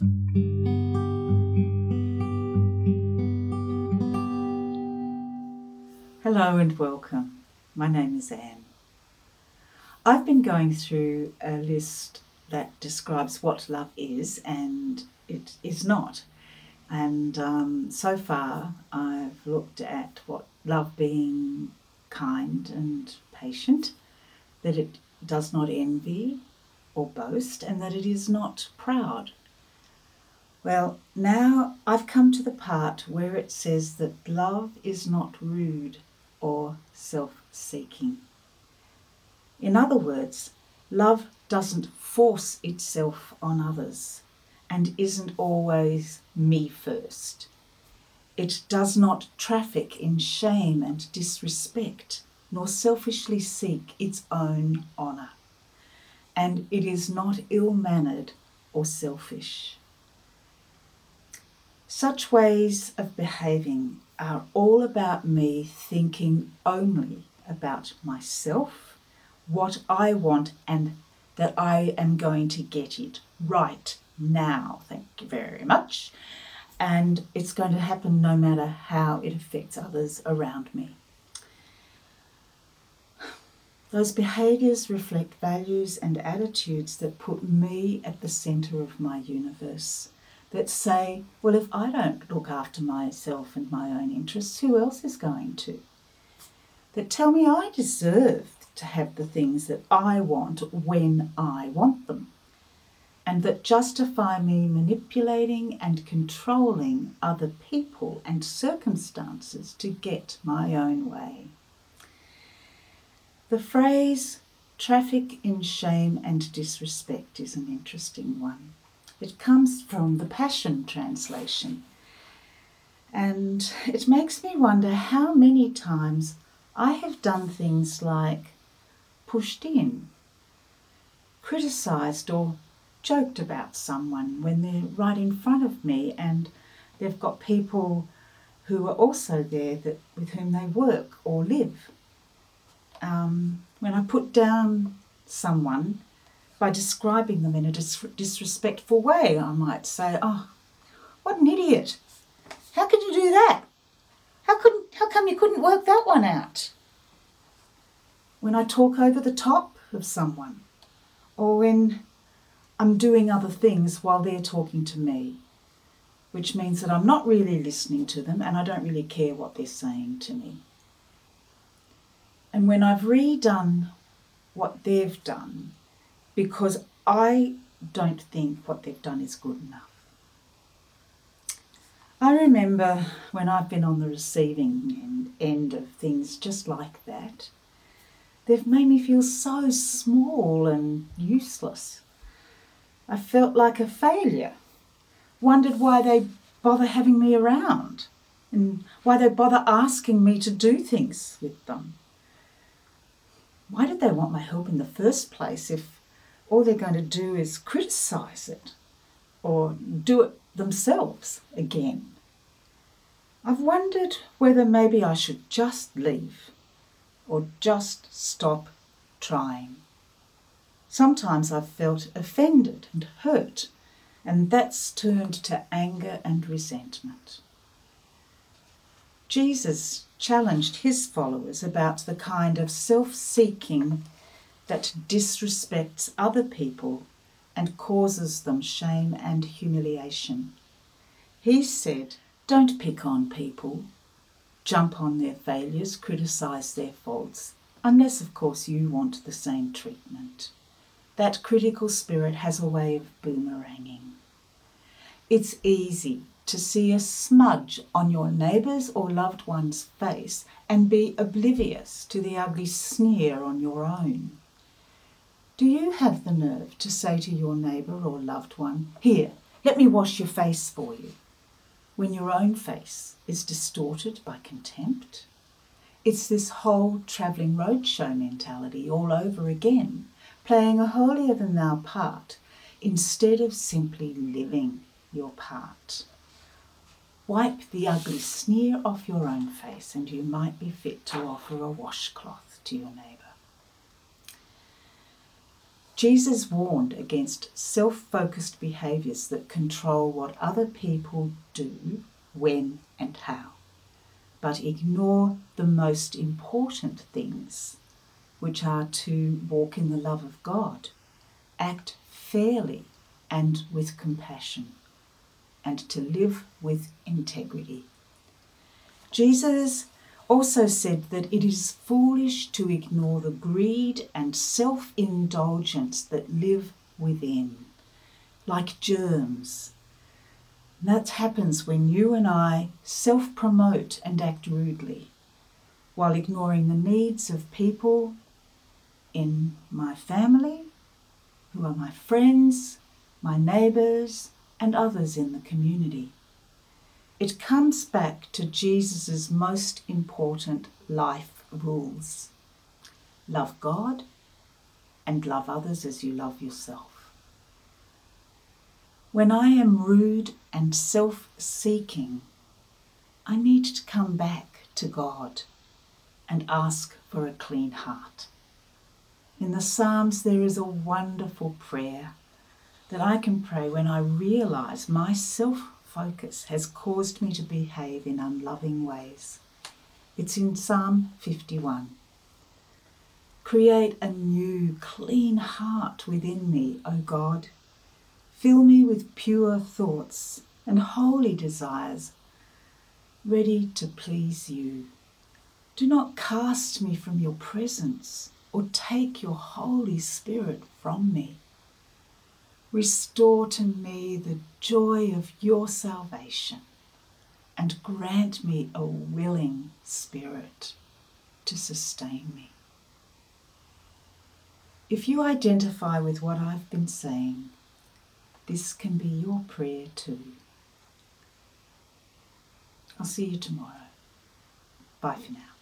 Hello and welcome. My name is Anne. I've been going through a list that describes what love is and it is not. And um, so far, I've looked at what love being kind and patient, that it does not envy or boast, and that it is not proud. Well, now I've come to the part where it says that love is not rude or self seeking. In other words, love doesn't force itself on others and isn't always me first. It does not traffic in shame and disrespect, nor selfishly seek its own honour. And it is not ill mannered or selfish. Such ways of behaving are all about me thinking only about myself, what I want, and that I am going to get it right now. Thank you very much. And it's going to happen no matter how it affects others around me. Those behaviours reflect values and attitudes that put me at the centre of my universe that say, well, if I don't look after myself and my own interests, who else is going to? That tell me I deserve to have the things that I want when I want them, and that justify me manipulating and controlling other people and circumstances to get my own way. The phrase traffic in shame and disrespect is an interesting one. It comes from the Passion Translation. And it makes me wonder how many times I have done things like pushed in, criticised, or joked about someone when they're right in front of me and they've got people who are also there that, with whom they work or live. Um, when I put down someone by describing them in a dis- disrespectful way. I might say, "Oh, what an idiot! How could you do that? How couldn't? How come you couldn't work that one out?" When I talk over the top of someone, or when I'm doing other things while they're talking to me, which means that I'm not really listening to them and I don't really care what they're saying to me. And when I've redone what they've done, because I don't think what they've done is good enough. I remember when I've been on the receiving end of things just like that, they've made me feel so small and useless. I felt like a failure, wondered why they bother having me around and why they bother asking me to do things with them. Why did they want my help in the first place if all they're going to do is criticize it or do it themselves again. I've wondered whether maybe I should just leave or just stop trying. Sometimes I've felt offended and hurt, and that's turned to anger and resentment. Jesus challenged his followers about the kind of self seeking that disrespects other people and causes them shame and humiliation. He said, Don't pick on people, jump on their failures, criticise their faults, unless, of course, you want the same treatment. That critical spirit has a way of boomeranging. It's easy to see a smudge on your neighbour's or loved one's face and be oblivious to the ugly sneer on your own. Do you have the nerve to say to your neighbour or loved one, Here, let me wash your face for you, when your own face is distorted by contempt? It's this whole travelling roadshow mentality all over again, playing a holier than thou part instead of simply living your part. Wipe the ugly sneer off your own face, and you might be fit to offer a washcloth to your neighbour. Jesus warned against self focused behaviours that control what other people do, when, and how, but ignore the most important things, which are to walk in the love of God, act fairly and with compassion, and to live with integrity. Jesus also said that it is foolish to ignore the greed and self indulgence that live within, like germs. that happens when you and I self promote and act rudely, while ignoring the needs of people in my family, who are my friends, my neighbours, and others in the community. It comes back to Jesus' most important life rules love God and love others as you love yourself. When I am rude and self seeking, I need to come back to God and ask for a clean heart. In the Psalms, there is a wonderful prayer that I can pray when I realize my self focus has caused me to behave in unloving ways. It's in Psalm 51. Create a new, clean heart within me, O God. Fill me with pure thoughts and holy desires, ready to please you. Do not cast me from your presence or take your Holy Spirit from me. Restore to me the joy of your salvation and grant me a willing spirit to sustain me. If you identify with what I've been saying, this can be your prayer too. I'll see you tomorrow. Bye for now.